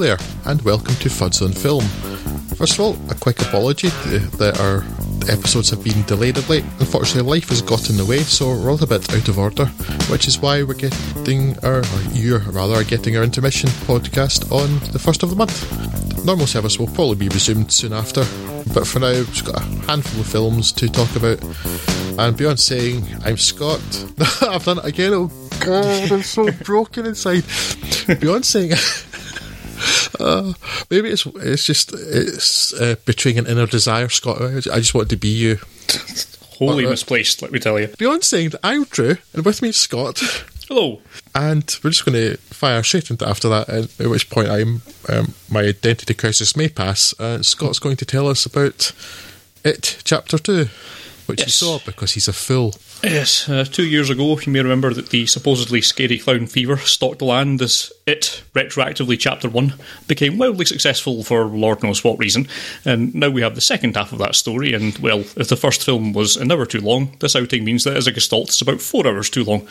There, and welcome to Fuds on Film. First of all, a quick apology uh, that our episodes have been delayed a late. Unfortunately, life has got in the way, so we're all a bit out of order, which is why we're getting our, or you rather, are getting our intermission podcast on the first of the month. Normal service will probably be resumed soon after, but for now, we've got a handful of films to talk about. And beyond saying, I'm Scott. I've done it again. Oh god, I'm so broken inside. Beyond saying. Uh, maybe it's it's just it's uh, betraying an inner desire, Scott. I just wanted to be you. Wholly uh, misplaced, let me tell you. Beyond saying that I'm Drew, and with me is Scott. Hello. And we're just going to fire straight into after that, at which point I'm um, my identity crisis may pass. Uh, Scott's going to tell us about it, chapter two, which yes. he saw because he's a fool. Yes, uh, two years ago, you may remember that the supposedly scary clown fever stalked the land as it, retroactively Chapter 1, became wildly successful for Lord knows what reason. And now we have the second half of that story, and well, if the first film was an hour too long, this outing means that as a gestalt it's about four hours too long.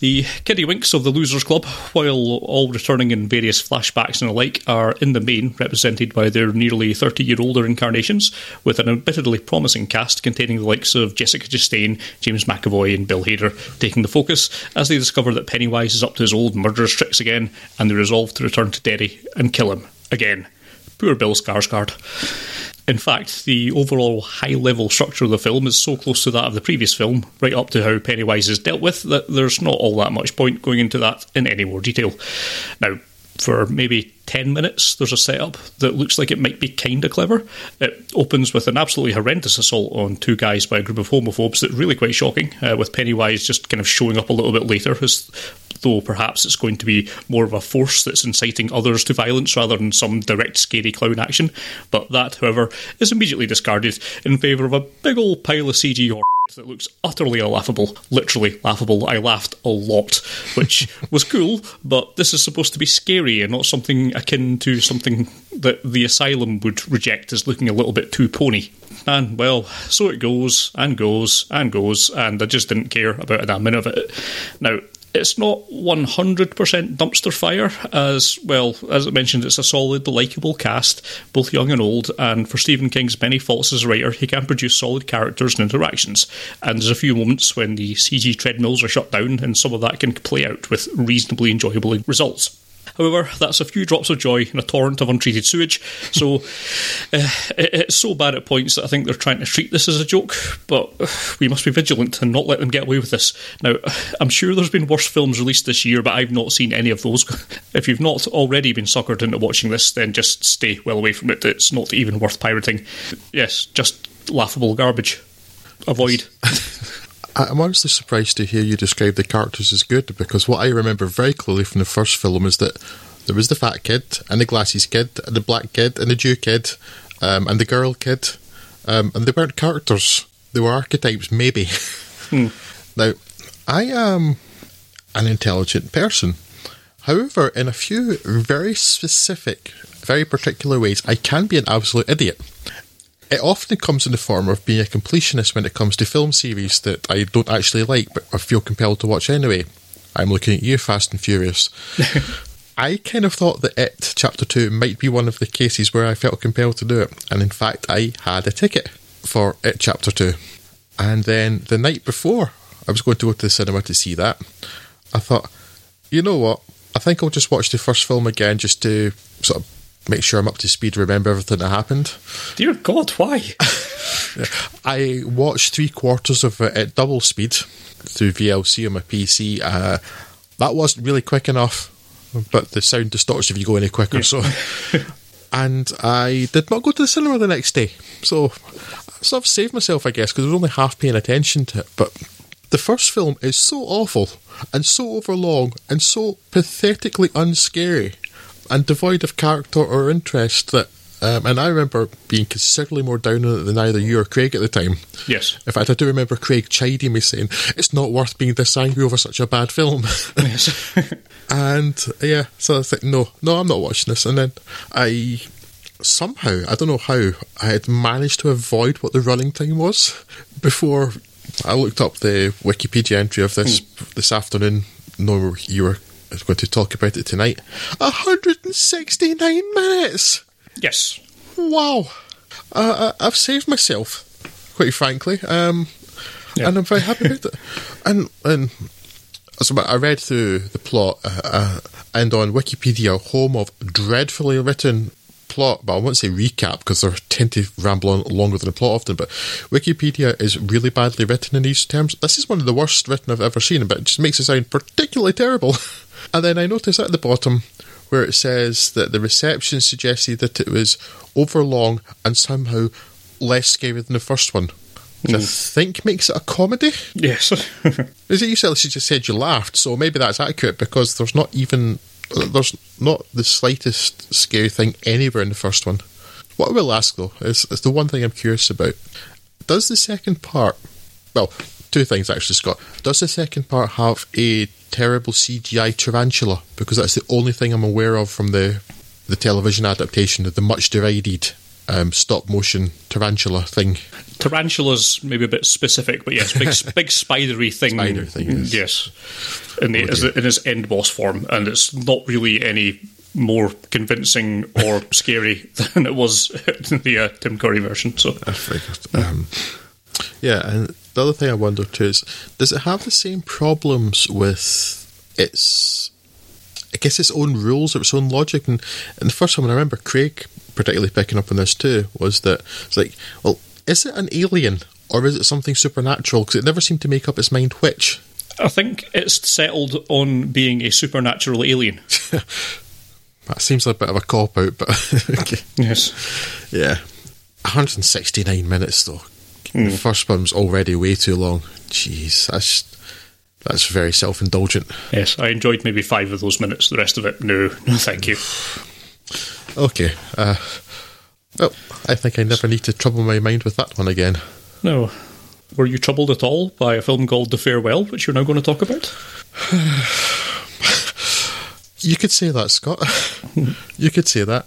The Kiddywinks of the Losers Club, while all returning in various flashbacks and the like, are in the main represented by their nearly 30 year older incarnations, with an admittedly promising cast containing the likes of Jessica Chastain, James McAvoy, and Bill Hader taking the focus as they discover that Pennywise is up to his old murderous tricks again and they resolve to return to Derry and kill him again. Poor Bill Skarsgård. In fact, the overall high level structure of the film is so close to that of the previous film, right up to how Pennywise is dealt with, that there's not all that much point going into that in any more detail. Now, for maybe 10 minutes, there's a setup that looks like it might be kind of clever. It opens with an absolutely horrendous assault on two guys by a group of homophobes that's really quite shocking, uh, with Pennywise just kind of showing up a little bit later, as though perhaps it's going to be more of a force that's inciting others to violence rather than some direct scary clown action. But that, however, is immediately discarded in favour of a big old pile of CG horror that looks utterly laughable, literally laughable. I laughed a lot, which was cool, but this is supposed to be scary and not something akin to something that the asylum would reject as looking a little bit too pony. And well, so it goes and goes and goes, and I just didn't care about a damn minute of it. Now, it's not 100% dumpster fire, as well, as I mentioned, it's a solid, likeable cast, both young and old, and for Stephen King's many faults as a writer, he can produce solid characters and interactions. And there's a few moments when the CG treadmills are shut down, and some of that can play out with reasonably enjoyable results. However, that's a few drops of joy in a torrent of untreated sewage. So uh, it's so bad at points that I think they're trying to treat this as a joke, but we must be vigilant and not let them get away with this. Now, I'm sure there's been worse films released this year, but I've not seen any of those. if you've not already been suckered into watching this, then just stay well away from it. It's not even worth pirating. Yes, just laughable garbage. Avoid. I'm honestly surprised to hear you describe the characters as good because what I remember very clearly from the first film is that there was the fat kid and the glasses kid and the black kid and the Jew kid um, and the girl kid, um, and they weren't characters; they were archetypes, maybe. Hmm. Now, I am an intelligent person. However, in a few very specific, very particular ways, I can be an absolute idiot. It often comes in the form of being a completionist when it comes to film series that I don't actually like, but I feel compelled to watch anyway. I'm looking at you, Fast and Furious. I kind of thought that It Chapter 2 might be one of the cases where I felt compelled to do it, and in fact, I had a ticket for It Chapter 2. And then the night before I was going to go to the cinema to see that, I thought, you know what? I think I'll just watch the first film again just to sort of make sure I'm up to speed, remember everything that happened. Dear God, why? I watched three quarters of it at double speed through VLC on my PC. Uh, that wasn't really quick enough, but the sound distorts if you go any quicker. Yeah. So, and I did not go to the cinema the next day. So, so I sort of saved myself, I guess, because I was only half paying attention to it. But the first film is so awful and so overlong and so pathetically unscary and devoid of character or interest that um, and I remember being considerably more down on it than either you or Craig at the time. Yes. In fact, I do remember Craig chiding me saying, it's not worth being this angry over such a bad film. Yes. and yeah, so I was like, no, no, I'm not watching this. And then I somehow, I don't know how, I had managed to avoid what the running time was before I looked up the Wikipedia entry of this hmm. this afternoon, knowing you were I'm going to talk about it tonight. 169 minutes! Yes. Wow. Uh, I- I've saved myself, quite frankly. Um, Yeah. And I'm very happy about it. And, and so I read through the plot, uh, uh, and on Wikipedia, home of dreadfully written plot, but I won't say recap because they tend to ramble on longer than a plot often. But Wikipedia is really badly written in these terms. This is one of the worst written I've ever seen, but it just makes it sound particularly terrible. and then I noticed at the bottom where it says that the reception suggested that it was overlong and somehow less scary than the first one. Which I hmm. think makes it a comedy. Yes. Is it you said she just said you laughed, so maybe that's accurate because there's not even there's not the slightest scary thing anywhere in the first one. What I will ask though is, is the one thing I'm curious about. Does the second part well, two things actually, Scott. Does the second part have a terrible CGI tarantula? Because that's the only thing I'm aware of from the the television adaptation of the much derided um, stop motion tarantula thing. Tarantula's maybe a bit specific, but yes, big big spidery thing. Spider thing, yes. Yes, in, the, Oh, in his end boss form, and it's not really any more convincing or scary than it was in the uh, Tim Curry version. So I figured. Um, yeah, and the other thing I wonder too is, does it have the same problems with its, I guess, its own rules or its own logic? And, and the first time I remember Craig particularly picking up on this too was that it's like, well, is it an alien or is it something supernatural? Because it never seemed to make up its mind which. I think it's settled on being a supernatural alien. That seems like a bit of a cop out, but okay. Yes. yeah, 169 minutes though. The first one's already way too long. Jeez, that's that's very self indulgent. Yes, I enjoyed maybe five of those minutes. The rest of it, no, no, thank you. Okay. Uh, well, I think I never need to trouble my mind with that one again. No. Were you troubled at all by a film called The Farewell, which you're now going to talk about? You could say that, Scott. you could say that.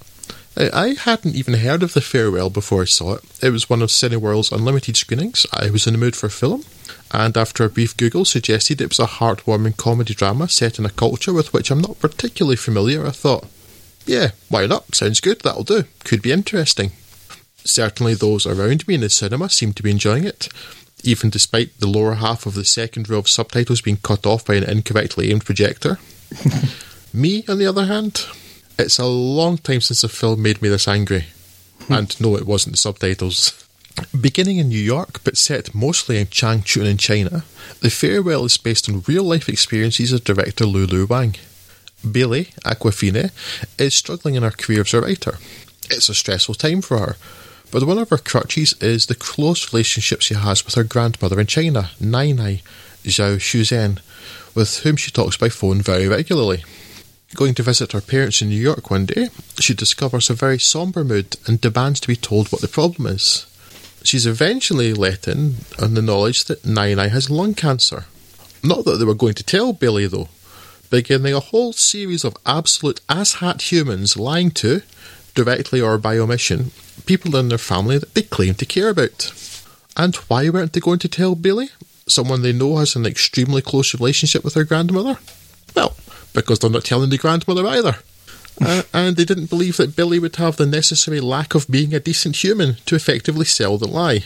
I I hadn't even heard of The Farewell before I saw it. It was one of Cineworld's unlimited screenings. I was in the mood for a film, and after a brief Google suggested it was a heartwarming comedy drama set in a culture with which I'm not particularly familiar, I thought, yeah, why not? Sounds good, that'll do. Could be interesting. Certainly, those around me in the cinema seemed to be enjoying it, even despite the lower half of the second row of subtitles being cut off by an incorrectly aimed projector. me, on the other hand, it's a long time since a film made me this angry. Hmm. and no, it wasn't the subtitles. Beginning in New York, but set mostly in Changchun in China, The Farewell is based on real life experiences of director Lulu Wang. Billy, Awkwafina, is struggling in her career as a writer. It's a stressful time for her, but one of her crutches is the close relationship she has with her grandmother in China, Nai Nai Zhao Shuzhen, with whom she talks by phone very regularly. Going to visit her parents in New York one day, she discovers a very sombre mood and demands to be told what the problem is. She's eventually let in on the knowledge that Nai Nai has lung cancer. Not that they were going to tell Billy, though, beginning a whole series of absolute asshat humans lying to, directly or by omission, people in their family that they claim to care about. And why weren't they going to tell Billy? Someone they know has an extremely close relationship with her grandmother? Well, because they're not telling the grandmother either. Uh, and they didn't believe that Billy would have the necessary lack of being a decent human to effectively sell the lie.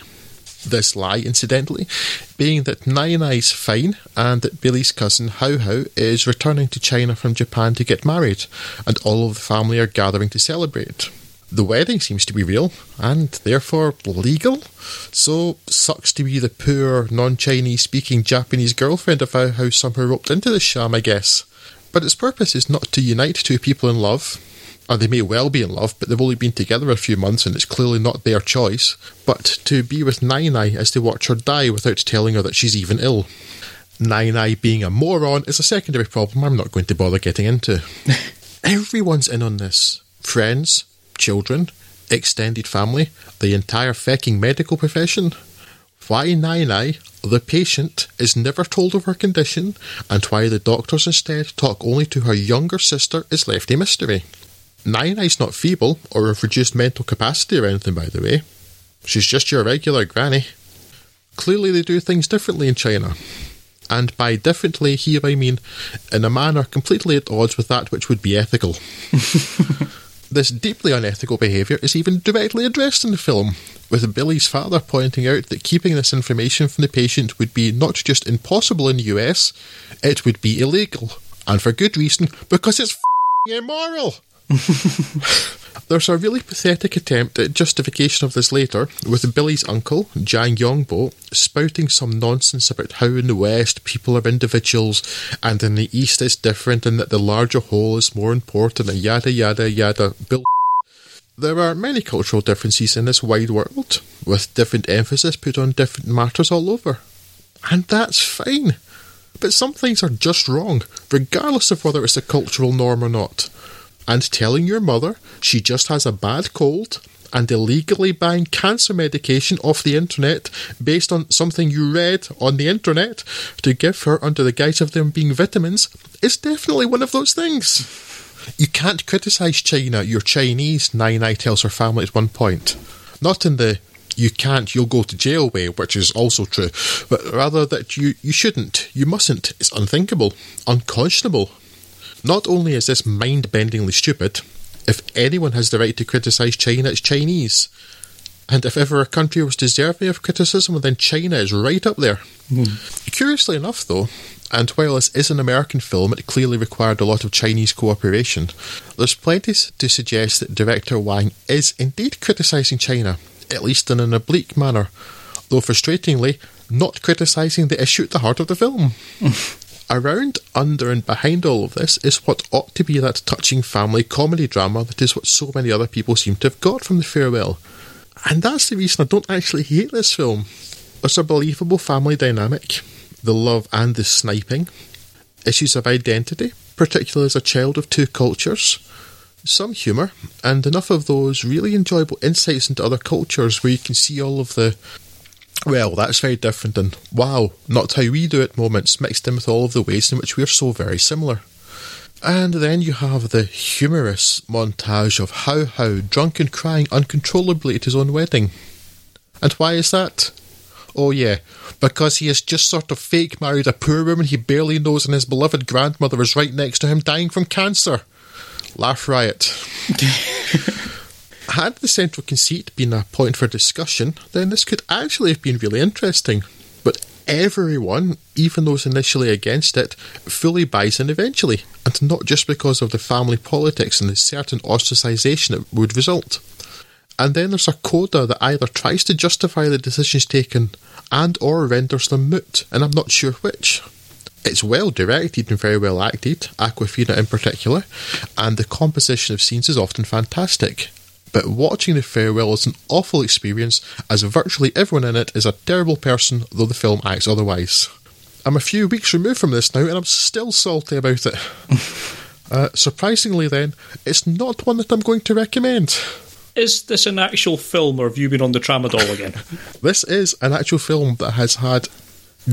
This lie, incidentally, being that Nai Nai's fine and that Billy's cousin Hao Hao is returning to China from Japan to get married, and all of the family are gathering to celebrate. The wedding seems to be real, and therefore legal, so sucks to be the poor, non Chinese speaking Japanese girlfriend of Hao Hao somehow roped into this sham, I guess. But its purpose is not to unite two people in love, and they may well be in love, but they've only been together a few months and it's clearly not their choice, but to be with Nai Nai is to watch her die without telling her that she's even ill. Nai Nai being a moron is a secondary problem I'm not going to bother getting into. Everyone's in on this friends, children, extended family, the entire fecking medical profession. Why Nai the patient, is never told of her condition, and why the doctors instead talk only to her younger sister is left a mystery. Nai Nai's not feeble or of reduced mental capacity or anything, by the way. She's just your regular granny. Clearly, they do things differently in China. And by differently here I mean in a manner completely at odds with that which would be ethical. this deeply unethical behaviour is even directly addressed in the film, with Billy's father pointing out that keeping this information from the patient would be not just impossible in the US, it would be illegal. And for good reason, because it's immoral. There's a really pathetic attempt at justification of this later, with Billy's uncle, Jiang Yongbo, spouting some nonsense about how in the West people are individuals and in the East it's different and that the larger whole is more important and yada yada yada. Bill. There are many cultural differences in this wide world, with different emphasis put on different matters all over. And that's fine. But some things are just wrong, regardless of whether it's a cultural norm or not and telling your mother she just has a bad cold and illegally buying cancer medication off the internet based on something you read on the internet to give her under the guise of them being vitamins is definitely one of those things. You can't criticise China, you're Chinese, Nai Nai tells her family at one point. Not in the you can't, you'll go to jail way, which is also true, but rather that you, you shouldn't, you mustn't, it's unthinkable, unconscionable. Not only is this mind bendingly stupid, if anyone has the right to criticise China, it's Chinese. And if ever a country was deserving of criticism, then China is right up there. Mm. Curiously enough, though, and while this is an American film, it clearly required a lot of Chinese cooperation. There's plenty to suggest that director Wang is indeed criticising China, at least in an oblique manner, though frustratingly, not criticising the issue at the heart of the film. Around, under, and behind all of this is what ought to be that touching family comedy drama that is what so many other people seem to have got from The Farewell. And that's the reason I don't actually hate this film. It's a believable family dynamic, the love and the sniping, issues of identity, particularly as a child of two cultures, some humour, and enough of those really enjoyable insights into other cultures where you can see all of the well, that's very different and wow, not how we do it moments mixed in with all of the ways in which we are so very similar. And then you have the humorous montage of Hao Hao drunk and crying uncontrollably at his own wedding. And why is that? Oh, yeah, because he has just sort of fake married a poor woman he barely knows, and his beloved grandmother is right next to him dying from cancer. Laugh riot. Had the central conceit been a point for discussion, then this could actually have been really interesting. But everyone, even those initially against it, fully buys in eventually, and not just because of the family politics and the certain ostracisation it would result. And then there's a coda that either tries to justify the decisions taken and or renders them moot, and I'm not sure which. It's well directed and very well acted, Awkwafina in particular, and the composition of scenes is often fantastic but watching The Farewell is an awful experience as virtually everyone in it is a terrible person, though the film acts otherwise. I'm a few weeks removed from this now and I'm still salty about it. uh, surprisingly, then, it's not one that I'm going to recommend. Is this an actual film or have you been on the tramadol again? this is an actual film that has had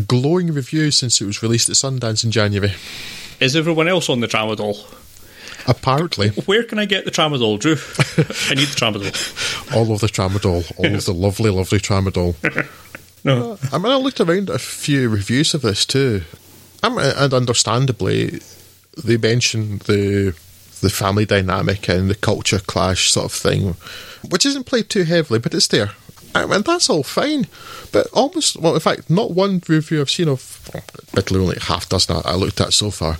glowing reviews since it was released at Sundance in January. Is everyone else on the tramadol? Apparently. Where can I get the tramadol, Drew? I need the tramadol. all of the tramadol. All of the lovely, lovely tramadol. no. Uh, I mean, I looked around a few reviews of this too. and understandably, they mention the the family dynamic and the culture clash sort of thing, which isn't played too heavily, but it's there. I mean, that's all fine. But almost, well, in fact, not one review I've seen of, literally only half dozen I looked at so far,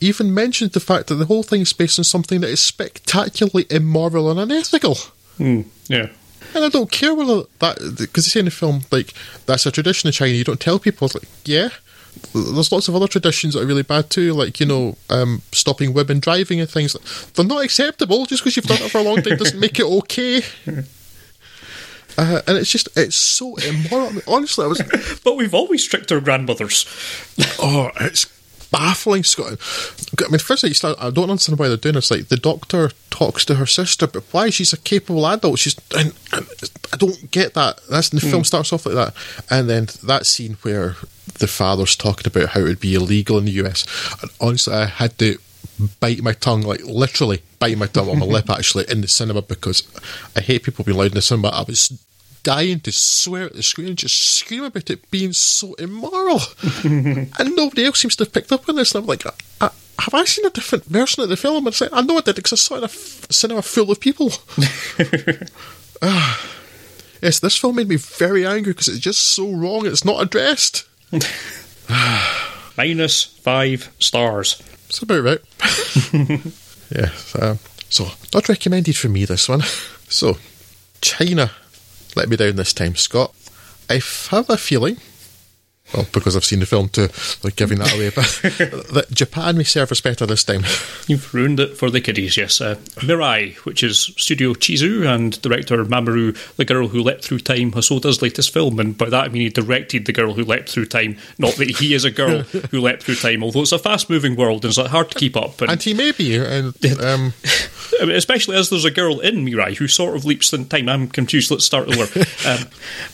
even mentioned the fact that the whole thing is based on something that is spectacularly immoral and unethical. Mm, yeah. And I don't care whether that, because they say in the film, like, that's a tradition in China, you don't tell people. It's like, yeah. There's lots of other traditions that are really bad too, like, you know, um, stopping women driving and things. They're not acceptable. Just because you've done it for a long time doesn't make it okay. Uh, and it's just, it's so immoral. I mean, honestly, I was. but we've always tricked our grandmothers. oh, it's baffling, Scott. I mean, first you start, I don't understand why they're doing this. Like the doctor talks to her sister, but why? She's a capable adult. She's, and, and I don't get that. That's the mm. film starts off like that, and then that scene where the father's talking about how it would be illegal in the US. And honestly, I had to bite my tongue, like literally bite my tongue on my lip, actually, in the cinema because I hate people being loud in the cinema. I was dying to swear at the screen and just scream about it being so immoral. and nobody else seems to have picked up on this. And I'm like, I, I, have I seen a different version of the film? And like, I know I did because I saw it in a f- cinema full of people. Ah. yes, this film made me very angry because it's just so wrong. It's not addressed. Minus five stars. That's about right. yes. Um, so, not recommended for me, this one. So, China let me down this time, Scott. I have a feeling, well, because I've seen the film too, like giving that away, but that Japan may serve us better this time. You've ruined it for the kiddies, yes. Uh, Mirai, which is Studio Chizu, and director Mamoru, the girl who leapt through time, Hosoda's latest film, and by that I mean he directed the girl who leapt through time, not that he is a girl who leapt through time, although it's a fast moving world and it's hard to keep up. And, and he may be, and um, mean, especially as there's a girl in Mirai who sort of leaps in time. I'm confused. Let's start over. um,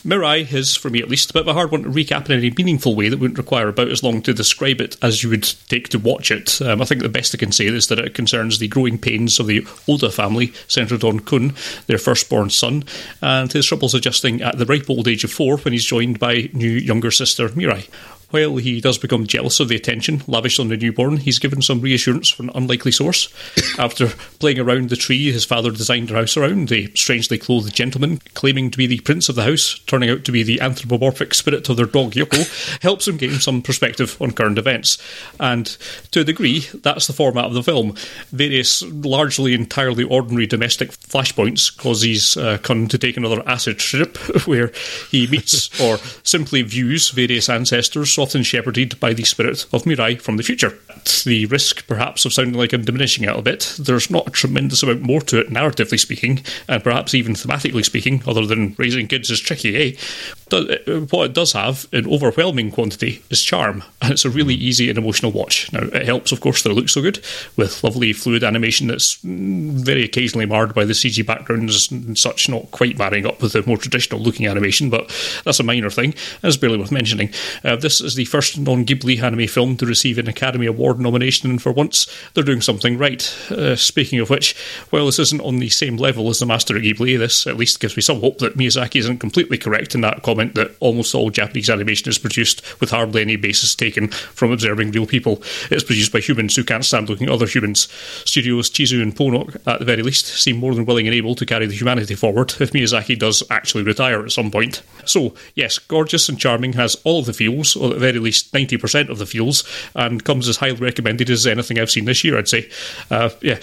Mirai is, for me at least, a bit of a hard one to recap in any meaningful way that wouldn't require about as long to describe it as you would take to watch it. Um, I think the best I can say is that it concerns the growing pains of the Oda family, centred on Kun, their firstborn son, and his troubles adjusting at the ripe old age of four when he's joined by new younger sister Mirai. While he does become jealous of the attention lavished on the newborn, he's given some reassurance from an unlikely source. After playing around the tree his father designed their house around, the strangely clothed gentleman, claiming to be the prince of the house, turning out to be the anthropomorphic spirit of their dog Yoko, helps him gain some perspective on current events. And to a degree, that's the format of the film. Various largely entirely ordinary domestic flashpoints cause his uh, Kun to take another acid trip where he meets or simply views various ancestors often shepherded by the spirit of Mirai from the future. At the risk, perhaps, of sounding like I'm diminishing it a bit, there's not a tremendous amount more to it, narratively speaking, and perhaps even thematically speaking, other than raising kids is tricky, eh? Uh, what it does have in overwhelming quantity is charm, and it's a really easy and emotional watch. Now, it helps, of course, that it looks so good, with lovely fluid animation that's mm, very occasionally marred by the CG backgrounds and such, not quite marrying up with the more traditional looking animation, but that's a minor thing, and it's barely worth mentioning. Uh, this is the first non Ghibli anime film to receive an Academy Award nomination, and for once, they're doing something right. Uh, speaking of which, while this isn't on the same level as the Master of Ghibli, this at least gives me some hope that Miyazaki isn't completely correct in that comment that almost all Japanese animation is produced with hardly any basis taken from observing real people. It's produced by humans who can't stand looking at other humans. Studios Chizu and Ponoc, at the very least, seem more than willing and able to carry the humanity forward if Miyazaki does actually retire at some point. So, yes, gorgeous and charming has all of the feels, or at the very least 90% of the feels, and comes as highly recommended as anything I've seen this year, I'd say. Uh, yeah,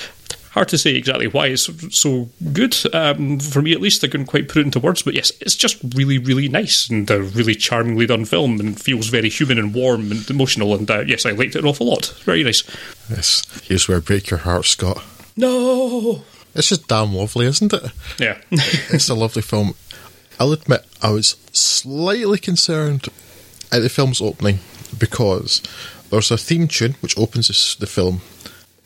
hard to say exactly why it's so good. Um, for me, at least, I couldn't quite put it into words. But yes, it's just really, really nice and a really charmingly done film, and feels very human and warm and emotional. And uh, yes, I liked it an awful lot. Very nice. Yes, here's where I break your heart, Scott. No, it's just damn lovely, isn't it? Yeah, it's a lovely film. I'll admit, I was slightly concerned at the film's opening because there's a theme tune which opens the film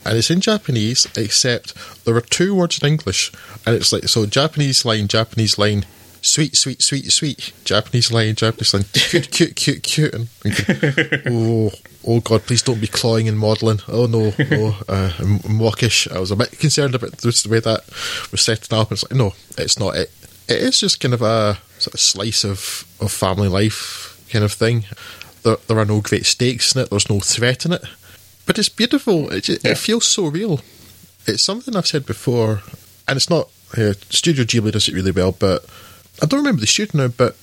and it's in Japanese, except there are two words in English, and it's like so Japanese line, Japanese line, sweet, sweet, sweet, sweet, Japanese line, Japanese line, cute, cute, cute, cute, and thinking, oh, oh God, please don't be clawing and modelling. Oh no, no, uh, mawkish. I was a bit concerned about the way that was setting up. It's like no, it's not. It it is just kind of a sort of slice of of family life kind of thing. There, there are no great stakes in it. There's no threat in it but it's beautiful. It, it, yeah. it, feels so real. It's something I've said before, and it's not. Uh, Studio Ghibli does it really well, but I don't remember the studio now. But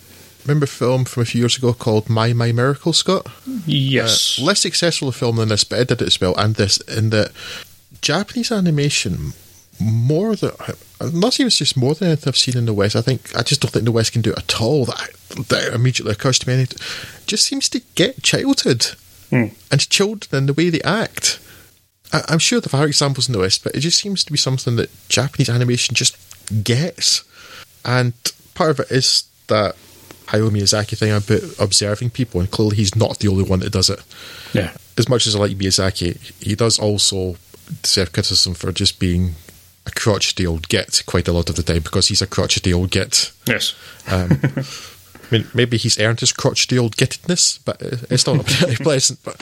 remember a film from a few years ago called Mai Mai Miracle, Scott? Yes. Uh, less successful a film than this, but it did it as well. And this in the Japanese animation more than not even just more than anything I've seen in the West. I think I just don't think the West can do it at all. That, that immediately occurs to me. It just seems to get childhood mm. and children and the way they act. I, am sure there are examples in the West, but it just seems to be something that Japanese animation just gets. And part of it is that Hayao Miyazaki thing about observing people, and clearly he's not the only one that does it. Yeah. As much as I like Miyazaki, he does also deserve criticism for just being a crotchety old git quite a lot of the time because he's a crotchety old git. Yes. Um, I mean, maybe he's earned his crotchety old gittedness, but it's not particularly pleasant. But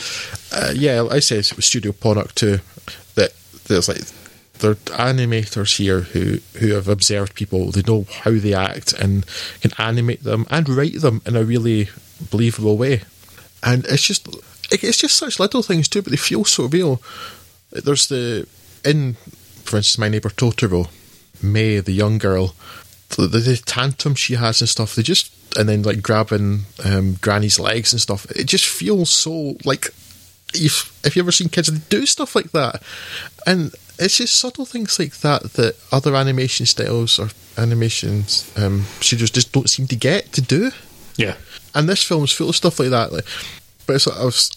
uh, yeah, I say it was Studio Ponoc too. That there's like they're animators here who who have observed people. They know how they act and can animate them and write them in a really believable way. And it's just it's just such little things too, but they feel so real. There's the in, for instance, my neighbor Totoro, Mei, the young girl, the, the, the tantrum she has and stuff. They just and then like grabbing um, Granny's legs and stuff. It just feels so like if if you ever seen kids do stuff like that, and it's just subtle things like that that other animation styles or animations um, studios just don't seem to get to do. Yeah, and this film is full of stuff like that. Like, but it's, was,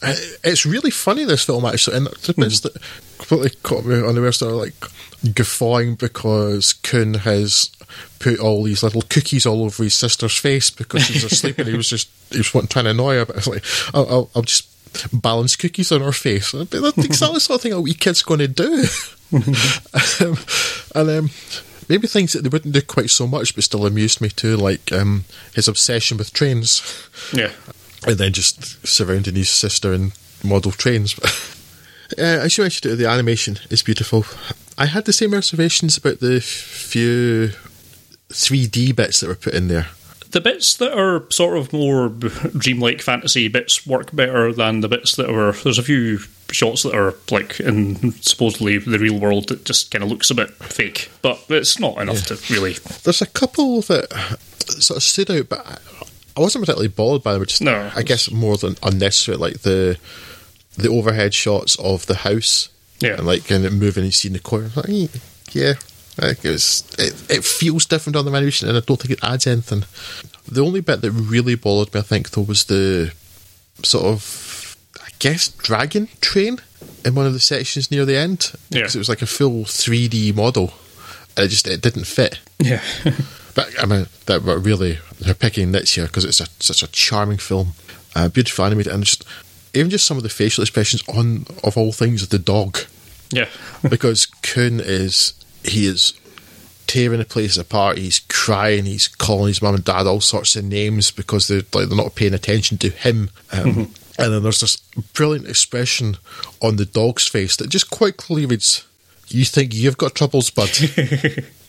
it's really funny this film actually, and the bits mm-hmm. that completely caught me on the worst are like guffawing because Kun has put all these little cookies all over his sister's face because she's asleep and he was just he was trying to annoy her. But it's like I'll, I'll, I'll just balance cookies on her face. That's exactly the sort of thing a wee kid's going to do. um, and um, maybe things that they wouldn't do quite so much, but still amused me too, like um, his obsession with trains. Yeah, and then just surrounding his sister in model trains. uh, as you mentioned, the animation is beautiful. I had the same reservations about the few 3D bits that were put in there the bits that are sort of more dreamlike fantasy bits work better than the bits that are. There's a few shots that are like in supposedly the real world that just kind of looks a bit fake, but it's not enough yeah. to really. There's a couple that sort of stood out, but I wasn't particularly bothered by them. Which no, I guess more than unnecessary, like the the overhead shots of the house, yeah, and like kind of moving and seeing the corner. Like, eh, yeah, it, it, it feels different on the animation, and I don't think it adds anything. The only bit that really bothered me, I think, though, was the sort of, I guess, dragon train in one of the sections near the end. Yeah. Because it was like a full 3D model, and it just it didn't fit. Yeah. but I mean, that but really they're picking nits here because it's a, such a charming film, uh, beautiful animated, and just even just some of the facial expressions on of all things the dog. Yeah. because Kun is he is tearing the place apart. He's crying. He's calling his mum and dad all sorts of names because they're like they're not paying attention to him. Um, mm-hmm. And then there's this brilliant expression on the dog's face that just quite clearly reads, "You think you've got troubles, bud."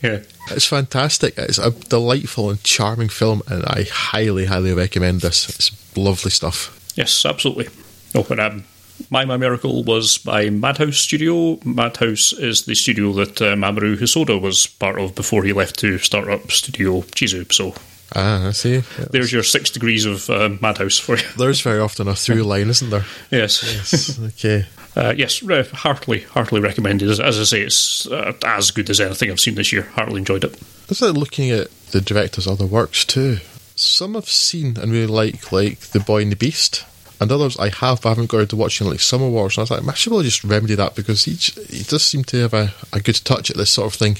yeah, it's fantastic. It's a delightful and charming film, and I highly, highly recommend this. It's lovely stuff. Yes, absolutely. Oh, but um, Mai Mai Miracle was by Madhouse Studio. Madhouse is the studio that uh, Mamoru Hosoda was part of before he left to start up Studio Chizu. So Ah, I see. There's your six degrees of uh, Madhouse for you. There's very often a through line, isn't there? yes. Yes. Okay. Uh, yes, heartily, heartily recommended. As, as I say, it's uh, as good as anything I've seen this year. Heartily enjoyed it. Is it looking at the director's other works too? Some I've seen and really like, like The Boy and the Beast and others I have, but I haven't got around to watching like Summer Wars. And I was like, I should probably just remedy that because he he does seem to have a, a good touch at this sort of thing.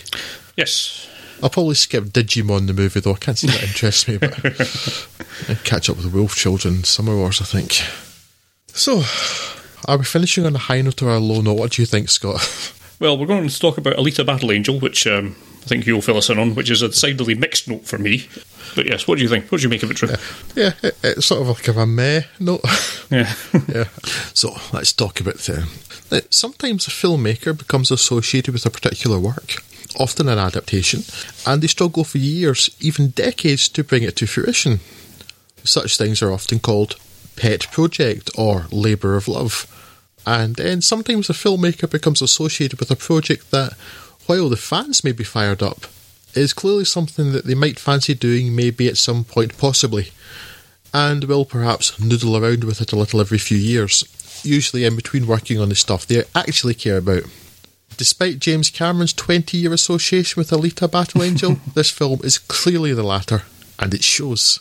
Yes. I'll probably skip Digimon the movie though. I can't see that interests me, but catch up with the Wolf Children, Summer Wars, I think. So, are we finishing on a high note or a low note? What do you think, Scott? Well, we're going to talk about Alita Battle Angel, which um, I think you'll fill us in on, which is a decidedly mixed note for me. But yes, what do you think? What do you make of it, Drew? Yeah, yeah it, it's sort of like a meh note. Yeah. yeah. So let's talk about them. Sometimes a filmmaker becomes associated with a particular work, often an adaptation, and they struggle for years, even decades, to bring it to fruition. Such things are often called pet project or labour of love. And then sometimes a filmmaker becomes associated with a project that while the fans may be fired up, is clearly something that they might fancy doing maybe at some point possibly, and will perhaps noodle around with it a little every few years, usually in between working on the stuff they actually care about. Despite James Cameron's 20 year association with Alita Battle Angel, this film is clearly the latter, and it shows.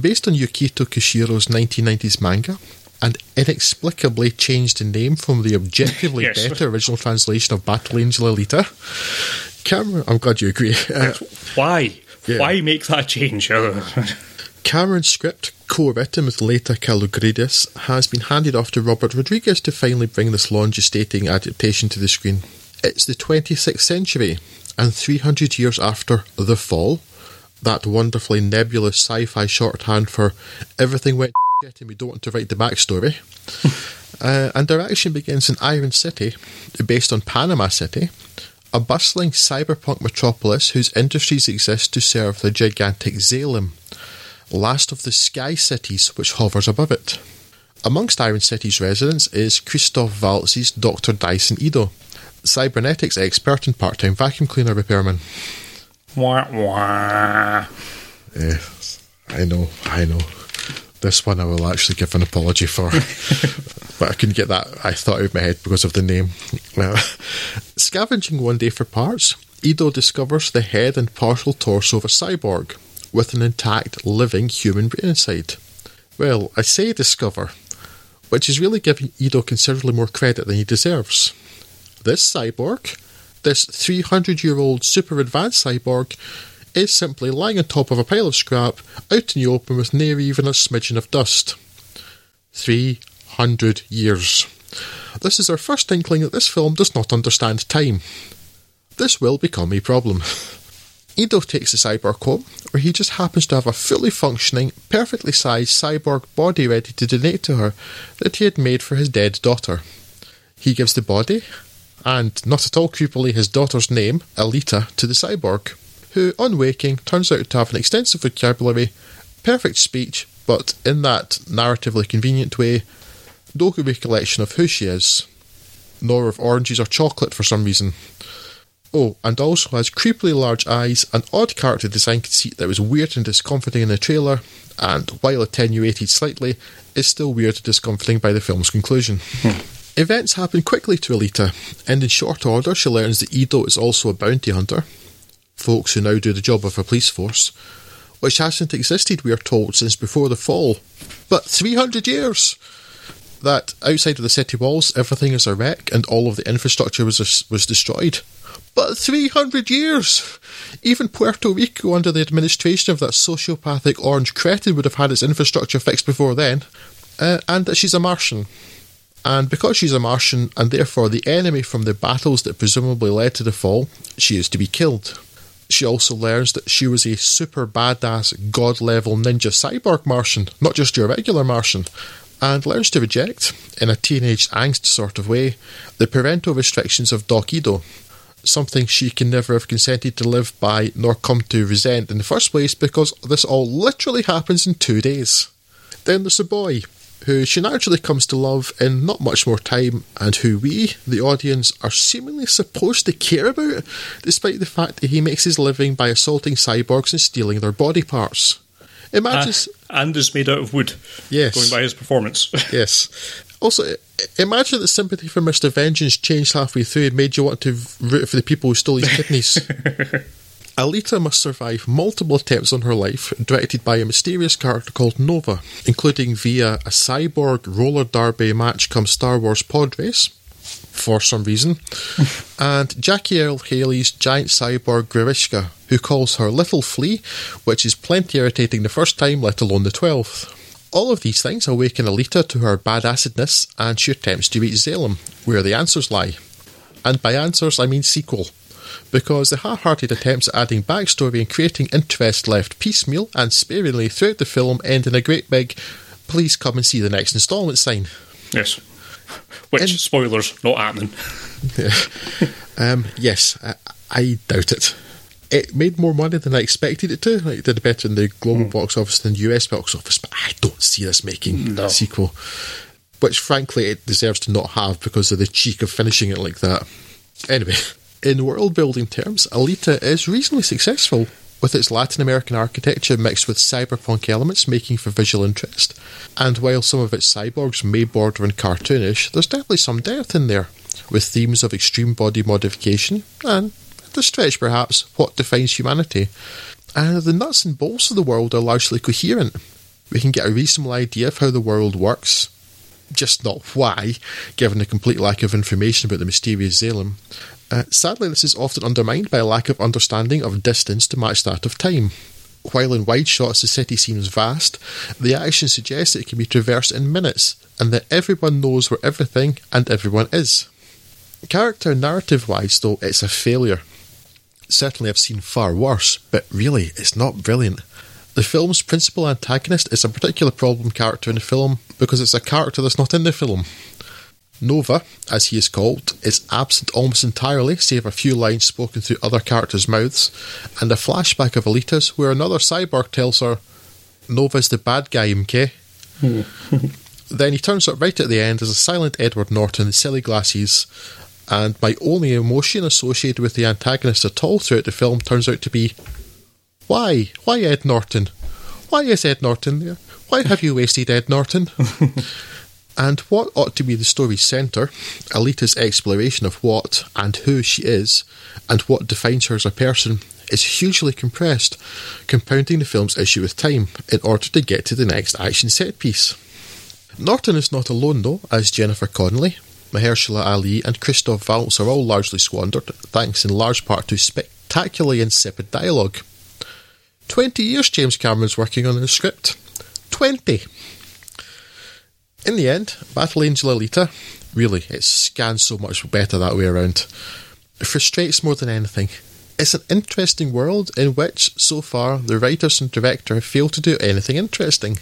Based on Yukito Kishiro's 1990s manga, and inexplicably changed the name from the objectively yes. better original translation of Battle Angel Alita. Cameron, I'm glad you agree. Uh, Why? Yeah. Why make that change? Cameron's script, co-written with Laeta Kalogridis, has been handed off to Robert Rodriguez to finally bring this long-gestating adaptation to the screen. It's the 26th century, and 300 years after The Fall, that wonderfully nebulous sci-fi shorthand for everything went and we don't want to write the backstory. uh, and our action begins in Iron City, based on Panama City, a bustling cyberpunk metropolis whose industries exist to serve the gigantic Zalem, last of the sky cities which hovers above it. Amongst Iron City's residents is Christoph Waltz's Dr. Dyson Ido, cybernetics expert and part time vacuum cleaner repairman. Wah, wah. Yes, I know, I know. This one I will actually give an apology for. but I couldn't get that, I thought out of my head because of the name. Uh, scavenging one day for parts, Ido discovers the head and partial torso of a cyborg with an intact living human brain inside. Well, I say discover, which is really giving Ido considerably more credit than he deserves. This cyborg, this 300 year old super advanced cyborg, is simply lying on top of a pile of scrap out in the open with near even a smidgen of dust. 300 years. This is our first inkling that this film does not understand time. This will become a problem. Ido takes the cyborg home, where he just happens to have a fully functioning, perfectly sized cyborg body ready to donate to her that he had made for his dead daughter. He gives the body, and not at all creepily his daughter's name, Alita, to the cyborg, who, on waking, turns out to have an extensive vocabulary, perfect speech, but in that narratively convenient way, no good recollection of who she is, nor of oranges or chocolate for some reason. Oh, and also has creepily large eyes, an odd character design conceit that was weird and discomforting in the trailer, and while attenuated slightly, is still weird and discomforting by the film's conclusion. Hmm. Events happen quickly to Alita, and in short order she learns that Ido is also a bounty hunter, folks who now do the job of a police force, which hasn't existed, we are told, since before the fall. But 300 years! That outside of the city walls, everything is a wreck and all of the infrastructure was, was destroyed. But 300 years! Even Puerto Rico, under the administration of that sociopathic orange cretin, would have had its infrastructure fixed before then. Uh, and that she's a Martian. And because she's a Martian, and therefore the enemy from the battles that presumably led to the fall, she is to be killed. She also learns that she was a super badass god level ninja cyborg Martian, not just your regular Martian, and learns to reject, in a teenage angst sort of way, the parental restrictions of Doc Ido, something she can never have consented to live by nor come to resent in the first place because this all literally happens in two days. Then there's the boy, who she naturally comes to love in not much more time, and who we, the audience, are seemingly supposed to care about, despite the fact that he makes his living by assaulting cyborgs and stealing their body parts. Imagine. Uh, and is made out of wood. Yes. Going by his performance. yes. Also, imagine that sympathy for Mr. Vengeance changed halfway through and made you want to root for the people who stole his kidneys. Alita must survive multiple attempts on her life, directed by a mysterious character called Nova, including via a cyborg roller derby match come Star Wars pod race, for some reason, and Jackie Earle Haley's giant cyborg Grishka, who calls her Little Flea, which is plenty irritating the first time, let alone the twelfth. All of these things awaken Alita to her badassedness, and she attempts to reach Zalem, where the answers lie. And by answers, I mean sequel because the half hearted attempts at adding backstory and creating interest left piecemeal and sparingly throughout the film end in a great big please come and see the next instalment sign. Yes. Which, and, spoilers, not happening. Yeah. um, yes, I, I, doubt it. It made more money than I expected it to. Like, it did better in the global mm. box office than the US box office, but I don't see this making no. a sequel. Which, frankly, it deserves to not have because of the cheek of finishing it like that. Anyway, in world building terms, Alita is reasonably successful, with its Latin American architecture mixed with cyberpunk elements making for visual interest. And while some of its cyborgs may border on cartoonish, there's definitely some depth in there, with themes of extreme body modification and, at a stretch perhaps, what defines humanity. And the nuts and bolts of the world are largely coherent. We can get a reasonable idea of how the world works, just not why, given the complete lack of information about the mysterious Zalem. Uh, sadly, this is often undermined by a lack of understanding of distance to match that of time. While in wide shots the city seems vast, the action suggests it can be traversed in minutes, and that everyone knows where everything and everyone is. Character narrative wise, though, it's a failure. Certainly, I've seen far worse, but really, it's not brilliant. The film's principal antagonist is a particular problem character in the film because it's a character that's not in the film. Nova, as he is called, is absent almost entirely, save a few lines spoken through other characters' mouths, and a flashback of Alita's where another cyborg tells her Nova's the bad guy, MK. then he turns up right at the end as a silent Edward Norton in silly glasses, and my only emotion associated with the antagonist at all throughout the film turns out to be why? Why Ed Norton? Why is Ed Norton there? Why have you wasted Ed Norton? and what ought to be the story's centre, Alita's exploration of what and who she is, and what defines her as a person, is hugely compressed, compounding the film's issue with time in order to get to the next action set piece. Norton is not alone, though, as Jennifer Connelly, Mahershala Ali, and Christoph Waltz are all largely squandered, thanks in large part to spectacularly insipid dialogue. Twenty years James Cameron's working on the script. Twenty! In the end, Battle Angel Alita, really, it scans so much better that way around. It frustrates more than anything. It's an interesting world in which, so far, the writers and director have failed to do anything interesting.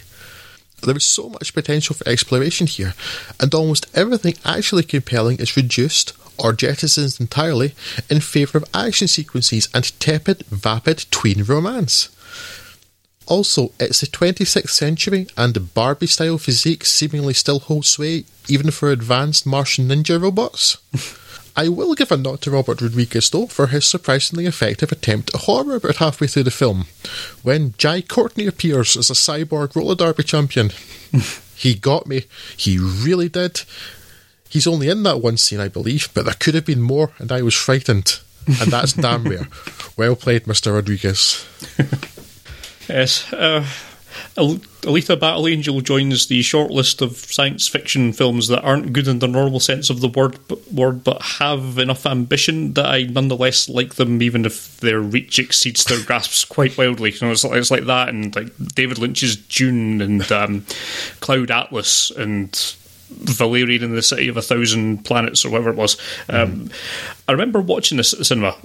There is so much potential for exploration here, and almost everything actually compelling is reduced or jettisoned entirely in favour of action sequences and tepid, vapid tween romance. Also, it's the 26th century, and the Barbie style physique seemingly still holds sway, even for advanced Martian ninja robots. I will give a nod to Robert Rodriguez, though, for his surprisingly effective attempt at horror about halfway through the film, when Jai Courtney appears as a cyborg roller derby champion. he got me. He really did. He's only in that one scene, I believe, but there could have been more, and I was frightened. And that's damn rare. Well played, Mr. Rodriguez. Yes. Uh, Alita Battle Angel joins the short list of science fiction films that aren't good in the normal sense of the word, but, word, but have enough ambition that I nonetheless like them, even if their reach exceeds their grasps quite wildly. You know, it's, it's like that, and like David Lynch's Dune and um, Cloud Atlas and Valerian in the City of a Thousand Planets or whatever it was. Um, I remember watching this at the cinema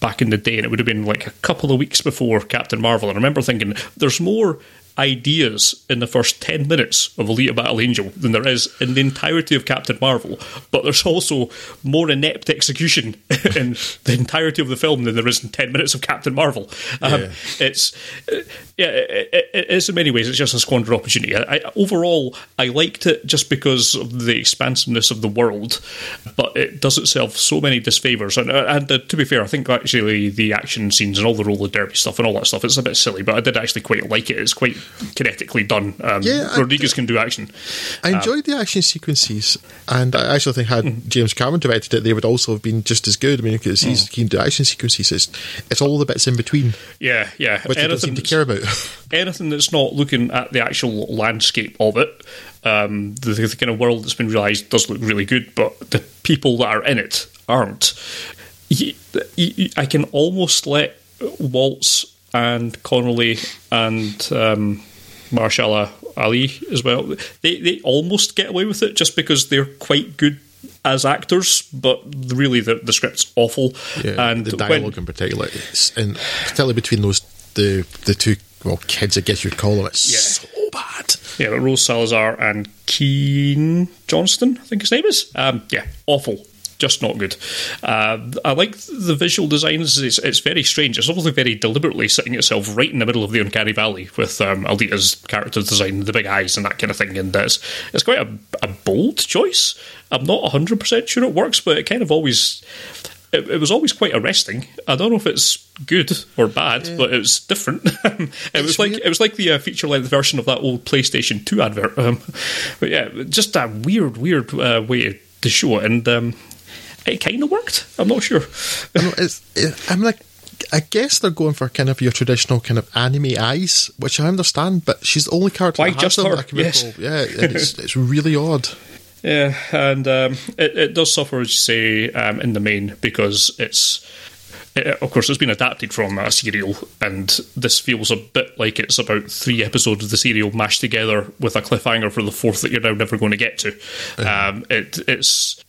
back in the day, and it would have been like a couple of weeks before Captain Marvel. And I remember thinking, there's more ideas in the first 10 minutes of Alita Battle Angel than there is in the entirety of Captain Marvel, but there's also more inept execution in the entirety of the film than there is in 10 minutes of Captain Marvel. Um, yeah. It's, yeah, it, it is in many ways, it's just a squandered opportunity. I, I, overall, I liked it just because of the expansiveness of the world, but it does itself so many disfavours. And, and uh, to be fair, I think actually the action scenes and all the roller derby stuff and all that stuff, it's a bit silly, but I did actually quite like it. It's quite kinetically done. Um, yeah, Rodriguez can do action. I enjoyed um, the action sequences, and I actually think had mm-hmm. James Cameron directed it, they would also have been just as good. I mean, because he's mm. keen to action sequences. It's, it's all the bits in between. Yeah, yeah. Which anything doesn't seem to care about. anything that's not looking at the actual landscape of it. Um, the, the kind of world that's been realised does look really good, but the people that are in it aren't. I can almost let Waltz and Connelly and um, Mahershala Ali as well. They they almost get away with it just because they're quite good as actors, but really the the script's awful. Yeah, and the dialogue when, in particular, and particularly between those the the two well kids, I guess you'd call them, it's yeah. so bad. Yeah, but Rosa Salazar and Keean Johnston, I think his name is. Um, yeah, awful just not good. Uh, I like the visual designs. It's, it's, very strange. It's obviously very deliberately setting itself right in the middle of the Uncanny Valley with um, Alita's character design, the big eyes, and that kind of thing. And it's, it's quite a, a bold choice. I'm not 100% sure it works, but it kind of always. It, it, was always quite arresting. I don't know if it's good or bad, yeah. but it was different. it it's was like weird. it was like the uh, feature length version of that old PlayStation Two advert. Um, but yeah, just a weird, weird uh, way to show it, and um, it kind of worked. I'm not sure. it's, I'm like, I guess they're going for kind of your traditional kind of anime eyes, which I understand, but she's the only character Why that just has her? Yes. Yeah, it's, it's really odd. Yeah, and um, it, it does suffer, as you say, um, in the main because it's. It, of course, it's been adapted from a serial, and this feels a bit like it's about three episodes of the serial mashed together with a cliffhanger for the fourth that you're now never going to get to. Uh-huh. Um, it, it's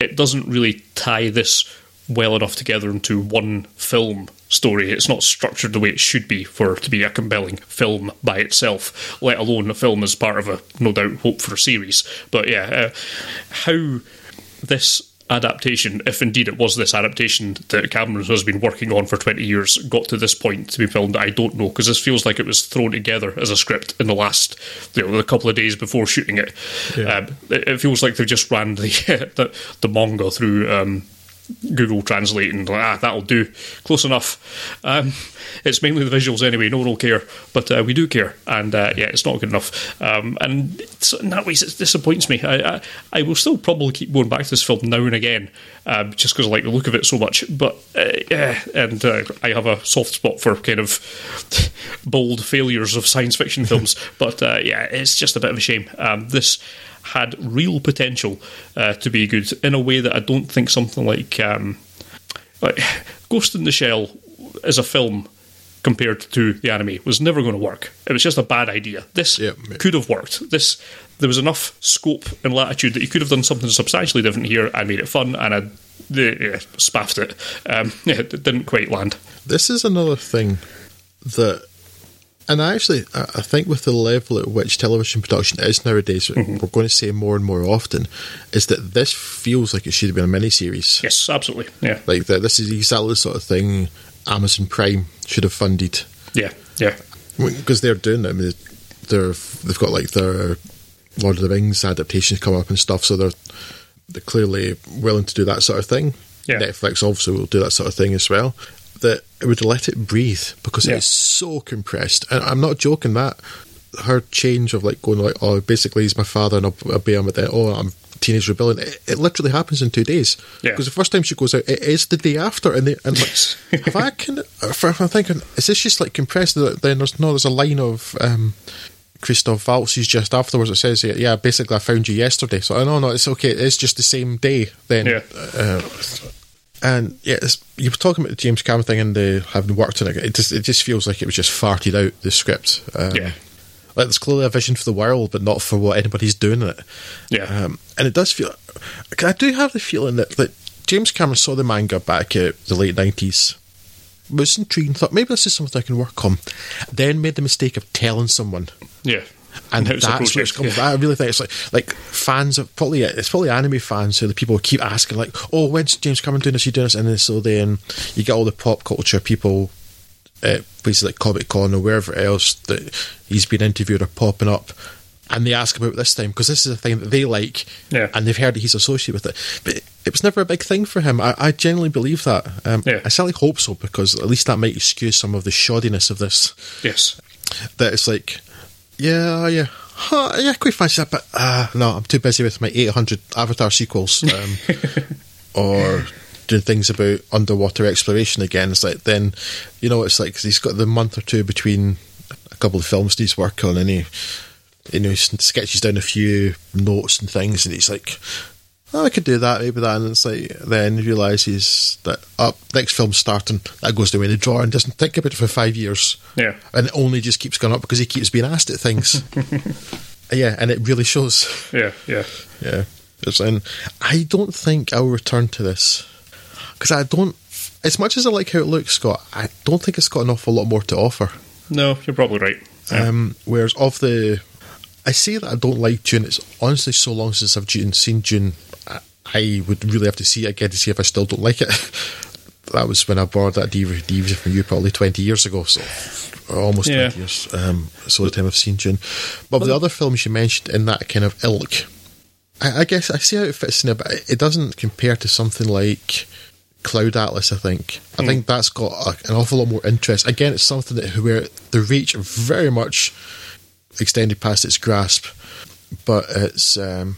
it doesn't really tie this well enough together into one film story. It's not structured the way it should be for to be a compelling film by itself, let alone a film as part of a no doubt hope for a series. But yeah, uh, how this adaptation, if indeed it was this adaptation that Cameron has been working on for 20 years, got to this point to be filmed, I don't know, because this feels like it was thrown together as a script in the last you know, a couple of days before shooting it. Yeah. Um, it, it feels like they've just ran the, the, the manga through. Um, Google Translate and ah, that'll do. Close enough. Um, it's mainly the visuals anyway. No one will care, but uh, we do care, and uh, yeah, it's not good enough. Um, and in that way, it disappoints me. I, I, I will still probably keep going back to this film now and again, um, just because I like the look of it so much. But uh, yeah, and uh, I have a soft spot for kind of bold failures of science fiction films. but uh, yeah, it's just a bit of a shame. Um, this had real potential uh, to be good in a way that I don't think something like um, like Ghost in the Shell as a film compared to the anime was never going to work. It was just a bad idea. This Yep. could have worked. This there was enough scope and latitude that you could have done something substantially different here and made it fun and I yeah, spaffed it. Um, yeah, it didn't quite land. This is another thing that, and I actually, I think with the level at which television production is nowadays, Mm-hmm. we're going to say more and more often, is that this feels like it should have been a miniseries. Yes, absolutely. Yeah, Like that, this is exactly the sort of thing Amazon Prime should have funded yeah, yeah, because they're doing it. I mean, they're they've got like their Lord of the Rings adaptations come up and stuff, so they're they're clearly willing to do that sort of thing. Yeah. Netflix obviously will do that sort of thing as well. That it would let it breathe because Yeah. it's so compressed, and I'm not joking. That her change of like going like, oh, basically he's my father, and I'll, I'll be him. Then oh, I'm teenage rebellion. It, it literally happens in two days. Yeah. Because the first time she goes out, it is the day after, and they, and like, if I can, if I'm thinking, is this just like compressed? Then there's no, there's a line of um, Christoph Waltz's just afterwards. It says, yeah, basically, I found you yesterday. So I know, no, it's okay. It's just the same day then. Yeah. Uh, and yeah, you were talking about the James Cameron thing and the having worked on it. It just, it just feels like it was just farted out the script. Um, Yeah. Like there's clearly a vision for the world, but not for what anybody's doing in it. yeah. Um, and it does feel. I do have the feeling that, that James Cameron saw the manga back at the late 90s, was intrigued, and thought maybe this is something I can work on. Then made the mistake of telling someone. yeah. And that's where it's come. yeah. I really think it's like like fans of probably it's probably anime fans who the people keep asking like, oh, when's James Cameron doing this? You doing this? And then so then you get all the pop culture people at places like Comic Con or wherever else that he's been interviewed or popping up, and they ask about this time because this is a thing that they like, Yeah. and they've heard that he's associated with it. But it was never a big thing for him. I, I genuinely believe that. Um, Yeah. I certainly hope so because at least that might excuse some of the shoddiness of this Yes. that it's like, yeah, yeah, huh, yeah, I quite fancy that, but uh, no, I'm too busy with my 800 Avatar sequels, um, or doing things about underwater exploration again. It's like then, you know, it's like 'cause he's got the month or two between a couple of films that he's working on, and he, you know, he sketches down a few notes and things, and he's like. Oh, I could do that, maybe that, and it's like then he realizes that up next film's starting, that goes away in the drawer and doesn't think about it for five years Yeah. and it only just keeps going up because he keeps being asked at things. yeah, and it really shows. Yeah. Yeah. Yeah, It's- and I don't think I'll return to this because I don't. As much as I like how it looks, Scott, I don't think it's got an awful lot more to offer. No, you're probably right. Yeah. Um, whereas of the, I say that I don't like Dune. It's honestly so long since I've Dune, seen Dune. I, would really have to see it again to see if I still don't like it. that was when I borrowed that DVD, from you probably twenty years ago, so almost Yeah. twenty years. Um, so the time I've seen Dune. But of the other films you mentioned in that kind of ilk, I, I guess I see how it fits in there, but it- it doesn't compare to something like. Cloud Atlas, I think. I think that's got a, an awful lot more interest. Again, it's something that where the reach very much extended past its grasp, but it's um,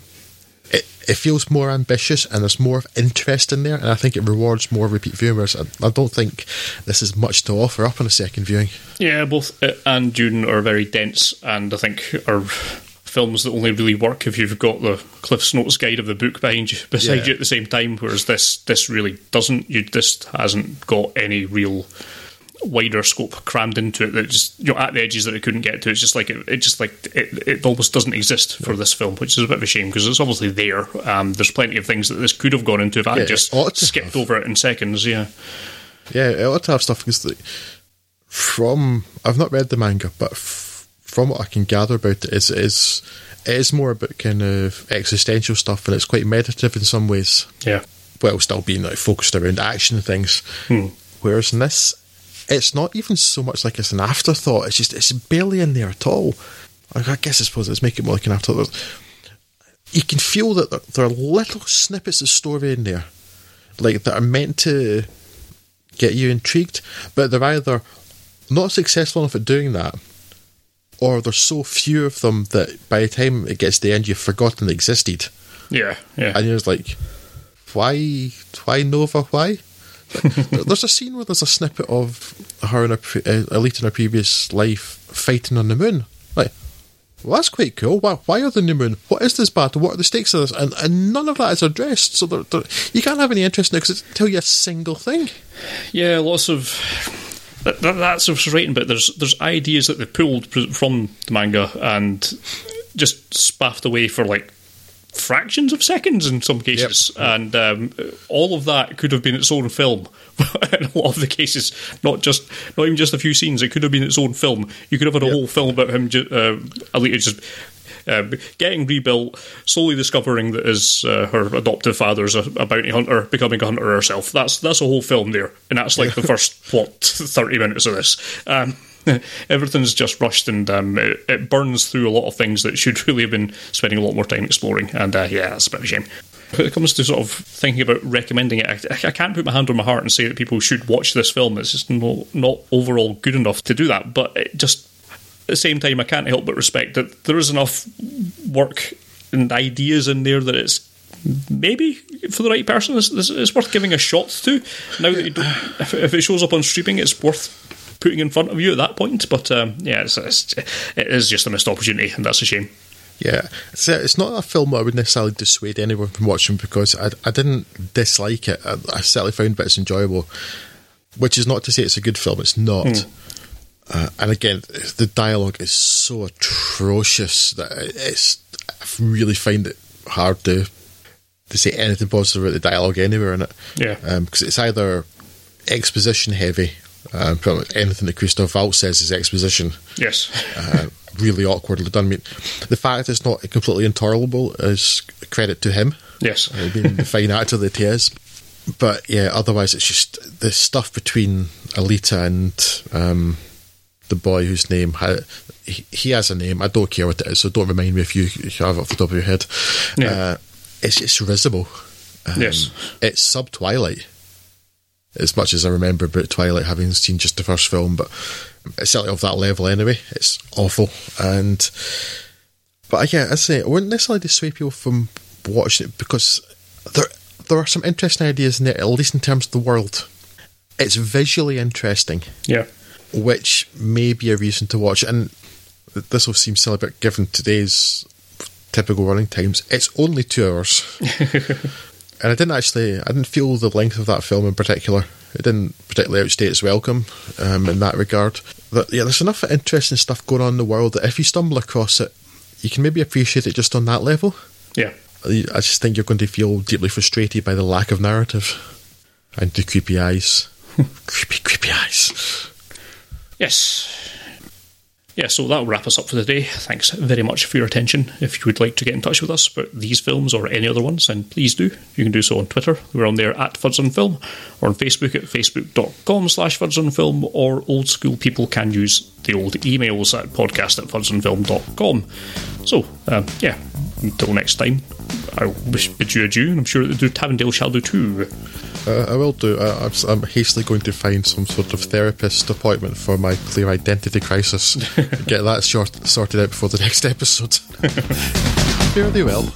it, it feels more ambitious and there's more interest in there, and I think it rewards more repeat viewers. I, I don't think this is much to offer up on a second viewing. Yeah, both it and Dune are very dense, and I think are films that only really work if you've got the Cliff's Notes guide of the book behind you, beside Yeah. you at the same time. Whereas this, this really doesn't. You this hasn't got any real wider scope crammed into it that just you know at the edges that it couldn't get to. It's just like it, it just like it, it almost doesn't exist for this film, which is a bit of a shame because it's obviously there. Um, there's plenty of things that this could have gone into if I Yeah, had just it skipped have. over it in seconds. Yeah, Yeah, it ought to have stuff because the, from I've not read the manga, but f- from what I can gather about it, is is it is more about kind of existential stuff, and it's quite meditative in some ways. Yeah. While still being like focused around action and things. Hmm. Whereas in this, it's not even so much like it's an afterthought. It's just it's barely in there at all. Like, I guess I suppose it's make it more like an afterthought. You can feel that there- there are little snippets of story in there, like that are meant to get you intrigued, but they're either not successful enough at doing that, or there's so few of them that by the time it gets to the end, you've forgotten they existed, Yeah. Yeah. and you're just like, why, why Nova, why? There's a scene where there's a snippet of her and a pre- uh, Alita in her previous life fighting on the moon. Like, well, that's quite cool. Why, why are they on the moon? What is this battle? What are the stakes of this? And, and none of that is addressed. So they're, they're, you can't have any interest in it because it tell you a single thing. Yeah, lots of that, that, that's what's writing, but there's there's ideas that they pulled from the manga and just spaffed away for like fractions of seconds in some cases, and um, all of that could have been its own film. in a lot of the cases, not just not even just a few scenes, it could have been its own film. You could have had a whole film about him, uh, Alita just. Uh, getting rebuilt, slowly discovering that his uh, her adoptive father's a, a bounty hunter, becoming a hunter herself. That's that's a whole film there, and that's like the first what thirty minutes of this. Um, everything's just rushed, and um, it, it burns through a lot of things that should really have been spending a lot more time exploring. And uh, yeah, that's a bit of a shame. When it comes to sort of thinking about recommending it, I, I can't put my hand on my heart and say that people should watch this film. It's just not, not overall good enough to do that. But it just at the same time, I can't help but respect that there is enough work and ideas in there that it's maybe for the right person, it's, it's, worth giving a shot to. Now that you don't, if it shows up on streaming, it's worth putting in front of you at that point. But um, yeah, it's, it's, it is just a missed opportunity, and that's a shame. Yeah, it's, it's not a film I would necessarily dissuade anyone from watching because I, I didn't dislike it. I, I certainly found bits enjoyable, which is not to say it's a good film. It's not. Uh, and again, the dialogue is so atrocious that it's. I really find it hard to to say anything positive about the dialogue anywhere in it. Yeah. because it's either exposition heavy. Um, pretty much anything that Christoph Waltz says is exposition Yes. uh, really awkwardly done. I mean, the fact it's not completely intolerable is credit to him, Yes. uh, being the fine actor that he is. But yeah, otherwise it's just the stuff between Alita and um, the boy whose name he, he has a name. I don't care what it is, so don't remind me if you, if you have it off the top of your head. Yeah. Uh, it's just risible. Um, Yes. it's sub Twilight. As much as I remember about Twilight, having seen just the first film, but it's certainly of that level anyway. It's awful, and but yeah, I say I wouldn't necessarily dissuade people from watching it because there there are some interesting ideas in there, at least in terms of the world. It's visually interesting, Yeah. which may be a reason to watch. it. And this will seem silly, but given today's typical running times, it's only two hours. and I didn't actually, I didn't feel the length of that film in particular. It didn't particularly outstay its welcome um, in that regard. But yeah, there's enough interesting stuff going on in the world that if you stumble across it, you can maybe appreciate it just on that level. Yeah. I just think you're going to feel deeply frustrated by the lack of narrative and the creepy eyes. creepy, creepy eyes. Yes. Yeah, so that'll wrap us up for the day. Thanks very much for your attention. If you would like to get in touch with us about these films or any other ones, then please do. You can do so on Twitter. We're on there at Fuds on Film, or on Facebook at facebook.com slash Fuds on Film, or old school people can use the old emails at podcast at fudsonfilm.com. So, um, yeah, until next time, I wish bid you adieu, and I'm sure that the Tavendale shall do too. Uh, I will do. I, I'm, I'm hastily going to find some sort of therapist appointment for my clear identity crisis. Get that short, sorted out before the next episode. Fairly well.